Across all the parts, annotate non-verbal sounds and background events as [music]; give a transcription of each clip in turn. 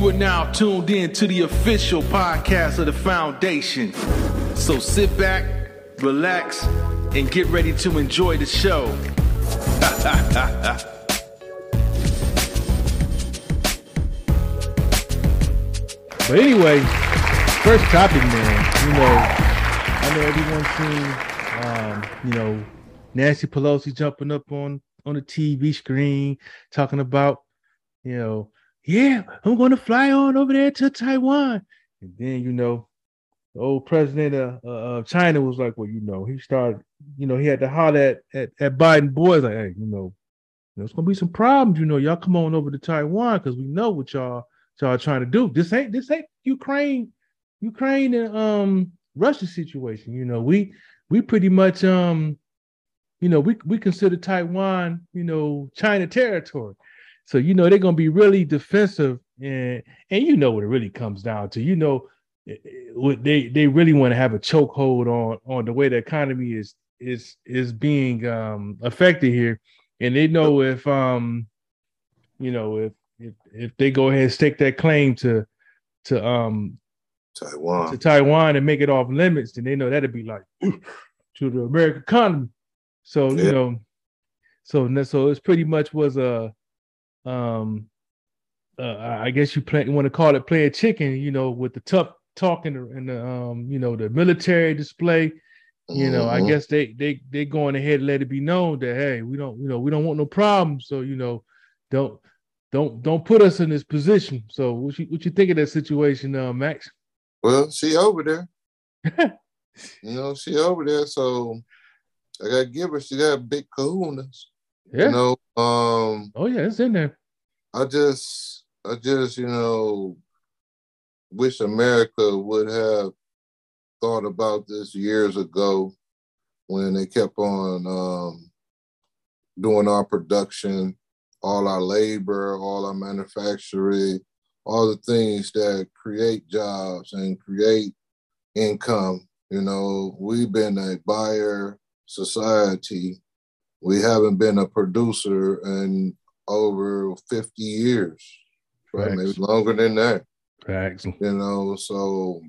You are now tuned in to the official podcast of the foundation. So sit back, relax, and get ready to enjoy the show. [laughs] But anyway, first topic, man. You know, I know everyone's seen, um, you know, Nancy Pelosi jumping up on on the TV screen talking about, you know, yeah, I'm going to fly on over there to Taiwan, and then you know, the old president of, of China was like, well, you know, he started, you know, he had to holler at at, at Biden boys like, hey, you know, there's gonna be some problems, you know, y'all come on over to Taiwan because we know what y'all y'all trying to do. This ain't this ain't Ukraine, Ukraine and um Russia situation. You know, we we pretty much um, you know, we we consider Taiwan, you know, China territory. So you know they're gonna be really defensive, and and you know what it really comes down to. You know, what they they really want to have a chokehold on on the way the economy is is is being um affected here, and they know if um, you know if if if they go ahead and stake that claim to to um Taiwan to Taiwan and make it off limits, then they know that'd be like to the American economy. So Yeah. you know, so so it's pretty much was a um uh, I guess you play you want to call it playing chicken, you know, with the tough talking and the, um you know the military display. You know, I Mhm. guess they they they going ahead and let it be known that hey, we don't you know we don't want no problems. So you know, don't don't don't put us in this position. So what you what you think of that situation, uh, Max? Well, she over there. [laughs] you know, she over there. So I gotta give her. She got big kahunas. Yeah. You know, um, Oh yeah, it's in there. I just, I just, you know, wish America would have thought about this years ago when they kept on um, doing our production, all our labor, all our manufacturing, all the things that create jobs and create income. You know, we've been a buyer society. We haven't been a producer in over 50 years, right? Maybe longer than that Facts. you know so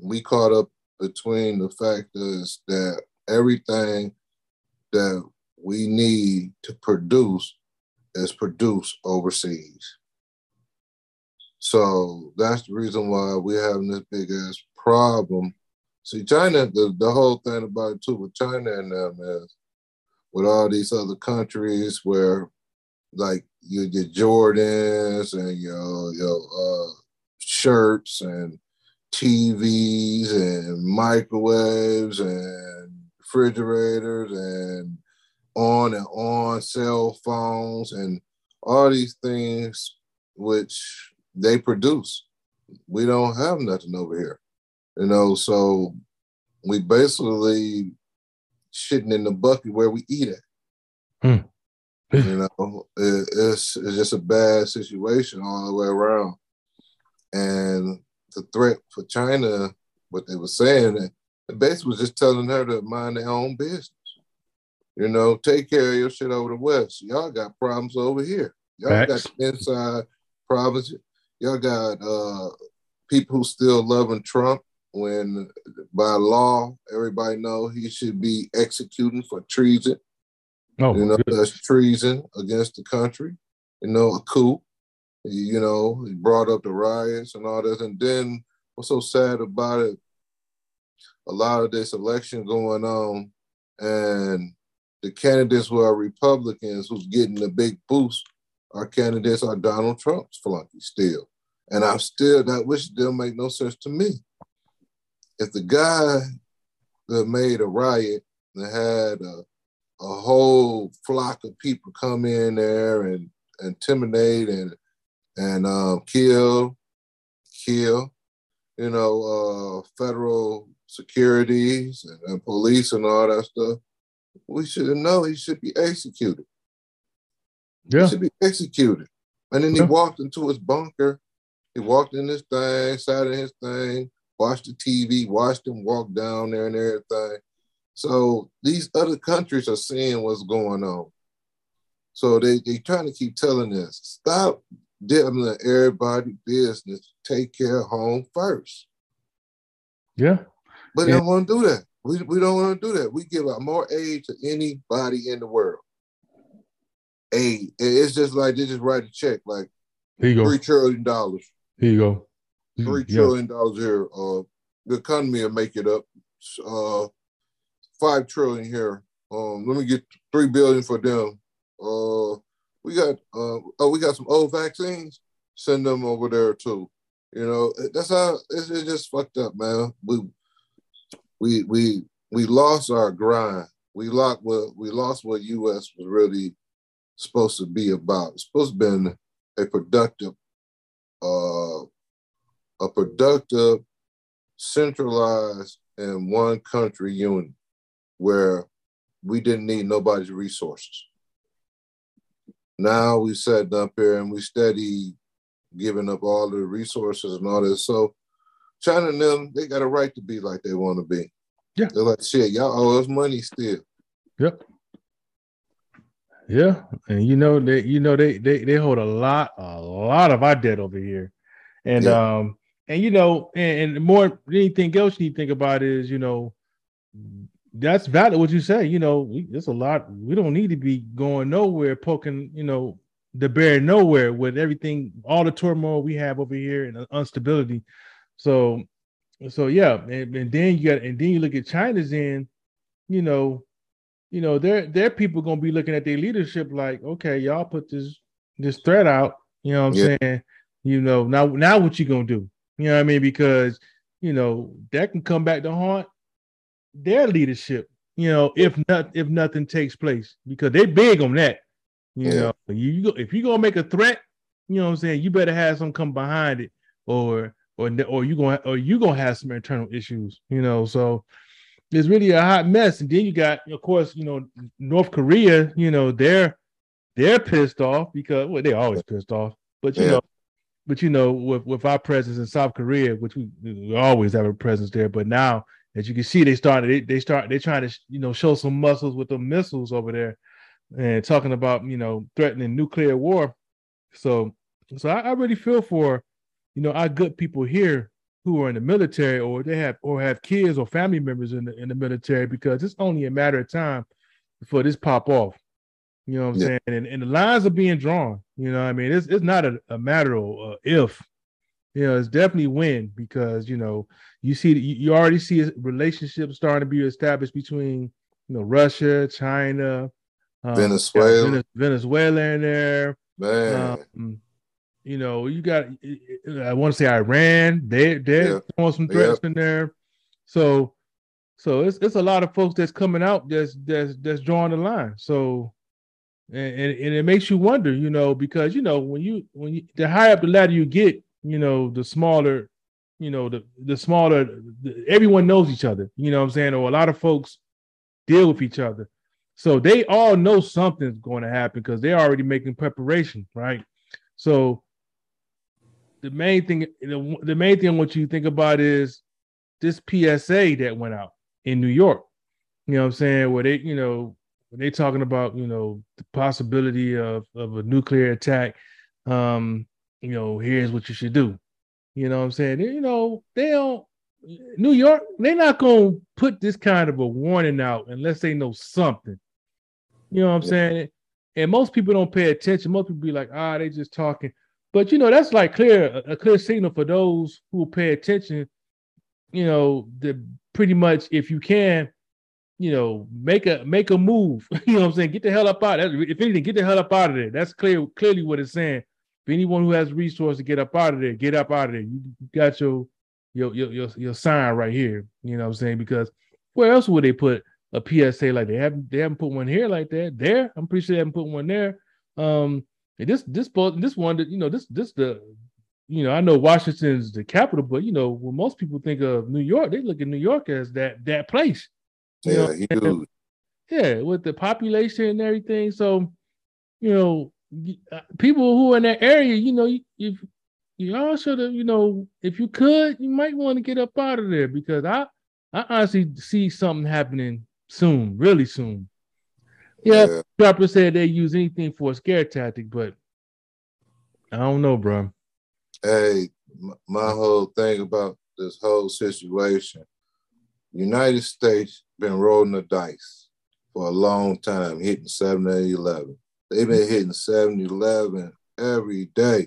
we caught up between the fact is that everything that we need to produce is produced overseas so that's the reason why we're having this big ass problem see china the, the whole thing about it too with china and them is with all these other countries where like your, your jordans and your your uh shirts and TVs and microwaves and refrigerators and on and on cell phones and all these things which they produce. We don't have nothing over here, you know. So we basically shitting in the bucket where we eat at. [laughs] you know, it, it's it's just a bad situation all the way around. And the threat for China, what they were saying, the base was just telling her to mind their own business. You know, take care of your shit over the West. Y'all got problems over here. Y'all Facts. got inside problems. Y'all got uh, people who still loving Trump when by law everybody know he should be executing for treason. Oh, You know, good. that's treason against the country. You know, a coup. You know, he brought up the riots and all this. And then what's so sad about it? A lot of this election going on, and the candidates who are Republicans who's getting the big boost, our candidates are Donald Trump's flunky still. And I'm still that which still make no sense to me. If the guy that made a riot and had a a whole flock of people come in there and intimidate and and uh, kill, kill, you know, uh, federal securities and, and police and all that stuff. We should know he should be executed. Yeah. He should be executed. And then he Yeah. walked into his bunker. He walked in his thing, sat in his thing, watched the TV, watch them walk down there and everything. So these other countries are seeing what's going on. So they they trying to keep telling us, stop them everybody business take care of home first. Yeah. But they don't want to do that. We, we don't want to do that. We give out more aid to anybody in the world. Aid. It's just like they just write a check like Here you go. three trillion dollars. Here you go. Three Yeah. trillion dollars here. Uh, the economy will make it up. Uh, five trillion here. Um, let me get three billion for them. Uh, we got uh, oh, we got some old vaccines. Send them over there too. You know, that's how it's, it's just fucked up, man. We we we we lost our grind. We lost what we lost what U.S. was really supposed to be about. It's supposed to been a productive, uh, a productive, centralized and one country union where we didn't need nobody's resources. Now we sat up here and we steady giving up all the resources and all this. So China and them, they got a right to be like they want to be. Yeah. They're like, shit, y'all owe us money still. Yep. Yeah, and you know they you know they they they hold a lot a lot of our debt over here, and Yeah. um and you know and, and more than anything else you need to think about is you know that's valid what you say you know we, there's a lot we don't need to be going nowhere poking you know the bear nowhere with everything all the turmoil we have over here and the instability so so yeah and, and then you got and then you look at china's in you know you know, their their people gonna be looking at their leadership like, okay, y'all put this this threat out. You know what I'm Yeah. saying? You know, now now what you gonna do? You know what I mean? Because you know that can come back to haunt their leadership. You know, if not if nothing takes place, because they big on that. You Yeah. know, you, you go if you gonna make a threat, you know what I'm saying. You better have some come behind it, or or or you gonna or you gonna have some internal issues. You know, so it's really a hot mess. And then you got, of course, you know, North Korea, you know, they're they're pissed off because well, they're always pissed off. But you Yeah. know, but you know, with, with our presence in South Korea, which we, we always have a presence there, but now as you can see, they started they, they start they're trying to you know show some muscles with the missiles over there and talking about you know threatening nuclear war. So so I, I really feel for you know our good people here who are in the military or they have or have kids or family members in the in the military because it's only a matter of time before this pop off. You know what I'm Yeah. saying? And, and the lines are being drawn. You know, I mean, it's it's not a, a matter of uh, if. You know, it's definitely when because you know you see you, you already see relationships starting to be established between you know Russia, China, um, Venezuela. Vene- Venezuela in there. Man. Um, you know, you got I want to say Iran, they they're Yeah. throwing some threats in there. So so it's it's a lot of folks that's coming out that's that's that's drawing the line. So and, and, it makes you wonder, you know, because you know, when you when you the higher up the ladder you get, you know, the smaller, you know, the the smaller the, everyone knows each other, you know what I'm saying? Or a lot of folks deal with each other. So they all know something's going to happen because they're already making preparation, right? So the main thing, the, the main thing want you think about is this PSA that went out in New York. You know what I'm saying? Where they, you know, when they talking about, you know, the possibility of, of a nuclear attack, um, you know, here's what you should do. You know what I'm saying? You know, they don't New York, they're not gonna put this kind of a warning out unless they know something. You know what I'm Yeah. saying? And most people don't pay attention. Most people be like, ah, they just talking. But you know, that's like clear a a clear signal for those who pay attention. You know, the pretty much if you can, you know, make a make a move. [laughs] you know what I'm saying? Get the hell up out. Of If anything, get the hell up out of there. That's clear, clearly what it's saying. If anyone who has resources to get up out of there, get up out of there. You got your your your your, your sign right here. You know what I'm saying? Because where else would they put a PSA like they haven't they haven't put one here like that? There, I'm pretty sure they haven't put one there. Um, and this this this one that you know this this the you know I know Washington's the capital, but you know when most people think of New York, they look at New York as that that place. You know, yeah, huge. yeah, with the population and everything. So, you know, uh, people who are in that area, you know, you- if you all should have, you know, if you could, you might want to get up out of there because I, I honestly see something happening soon, really soon. Yeah, Yeah. Said they use anything for a scare tactic, but I don't know, bro. Hey, my whole thing about this whole situation, United States been rolling the dice for a long time, hitting 7 and 11. They've been hitting 7 11 every day.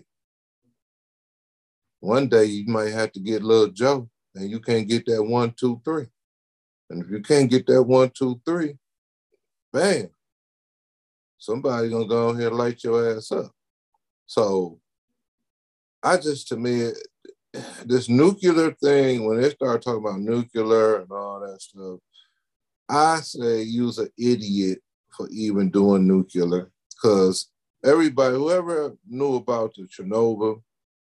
One day you might have to get little Joe, and you can't get that one, two, three. And if you can't get that one, two, three, bam, somebody gonna go here and light your ass up. So I just to me this nuclear thing, when they start talking about nuclear and all that stuff, I say use an idiot for even doing nuclear because everybody, whoever knew about the Chernobyl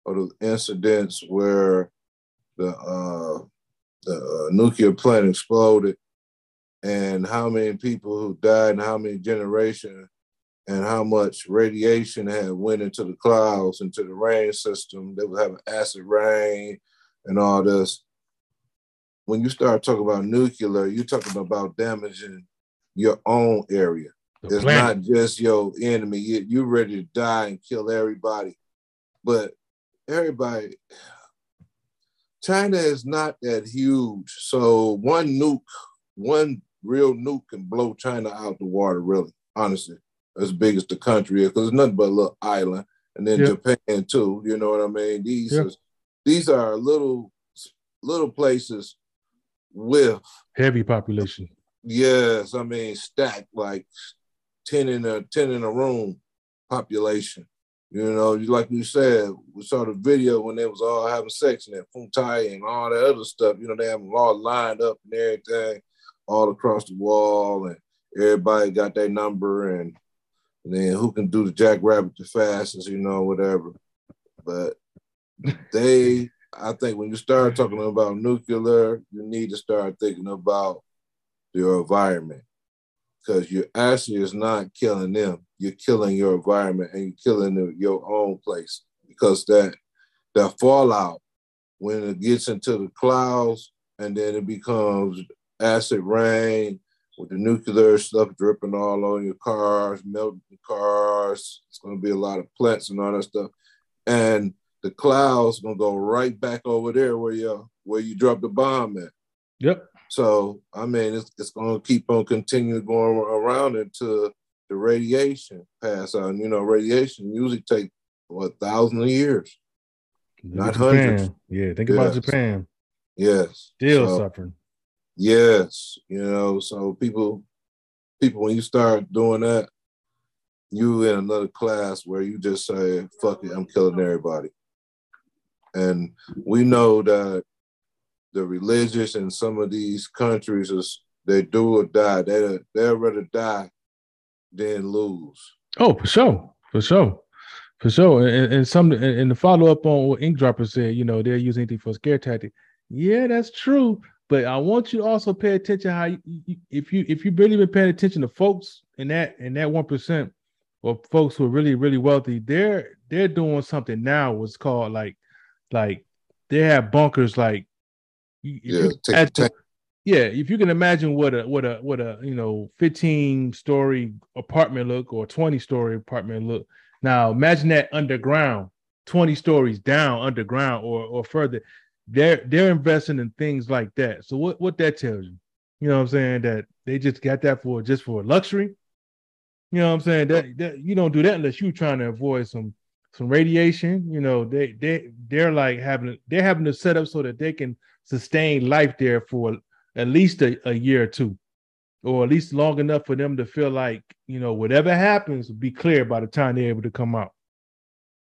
or the incidents where the uh, the uh, nuclear plant exploded and how many people who died and how many generations and how much radiation had went into the clouds, into the rain system. They would have acid rain and all this. When you start talking about nuclear, you're talking about damaging your own area. The it's planet. not just your enemy. You, you're ready to die and kill everybody. But everybody, China is not that huge. So one nuke, one real nuke can blow China out the water, really, honestly as big as the country is, because it's nothing but a little island, and then Japan too. You know what I mean? These is, these are little little places with heavy population. Yes, I mean stacked like ten in a ten in a room population. You know, like you said, we saw the video when they was all having sex and that funtai and all that other stuff. You know, they have them all lined up and everything, all across the wall, and everybody got their number and and then who can do the jackrabbit the fastest, you know, whatever. But [laughs] they, I think when you start talking about nuclear, you need to start thinking about your environment because your actually is not killing them. You're killing your environment and you're killing your own place because that that fallout when it gets into the clouds and then it becomes acid rain with the nuclear stuff dripping all on your cars, melting cars. It's going to be a lot of plants and all that stuff. And the clouds going to go right back over there where you where you dropped the bomb at. Yep. So I mean, it's, it's going to keep on continuing going around until the radiation pass on. Uh, you know, radiation usually take what thousands of years, not hundreds. Yeah, think yes. about Japan. Yes, still so, suffering. Yes, you know, so people people when you start doing that, you in another class where you just say, fuck it, I'm killing everybody. And we know that the religious in some of these countries is they do or die. They they'd rather die than lose. Oh, for sure. For sure. For sure. And, and some and the follow up on what Ink Dropper said, you know, they're using anything for a scare tactic. Yeah, that's true. But I want you to also pay attention how you, if you if you really been paying attention to folks in that in that one percent or folks who are really really wealthy, they're they're doing something now. What's called like like they have bunkers like yeah, take, yeah. If you can imagine what a what a what a you know fifteen story apartment look or twenty story apartment look. Now imagine that underground, twenty stories down underground or or further they're they're investing in things like that. So what what that tells you, you know what I'm saying? That they just got that for just for luxury. You know what I'm saying? That, that you don't do that unless you're trying to avoid some some radiation. You know, they they they're like having they're having to set up so that they can sustain life there for at least a, a year or two, or at least long enough for them to feel like you know whatever happens will be clear by the time they're able to come out.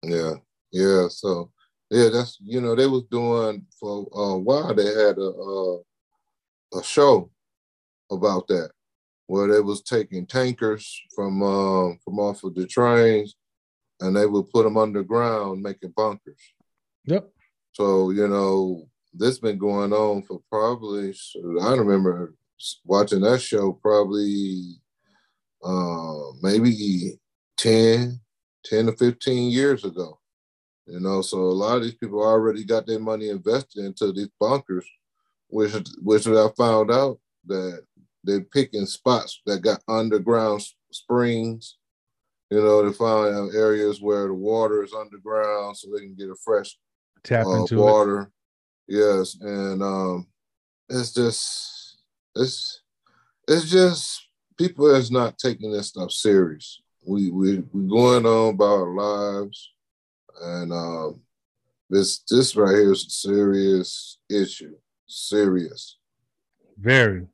Yeah, yeah. So yeah, that's you know they was doing for a while. They had a a, a show about that where they was taking tankers from um, from off of the trains, and they would put them underground, making bunkers. Yep. So you know this been going on for probably I remember watching that show probably uh, maybe 10, 10 to 15 years ago. You know, so a lot of these people already got their money invested into these bunkers, which which I found out that they're picking spots that got underground springs You know, they find areas where the water is underground so they can get a fresh Tap uh, into it. water. Yes, and um, it's just it's it's just people is not taking this stuff serious. We we we going on about our lives, and um, this this right here is a serious issue. Serious. Very.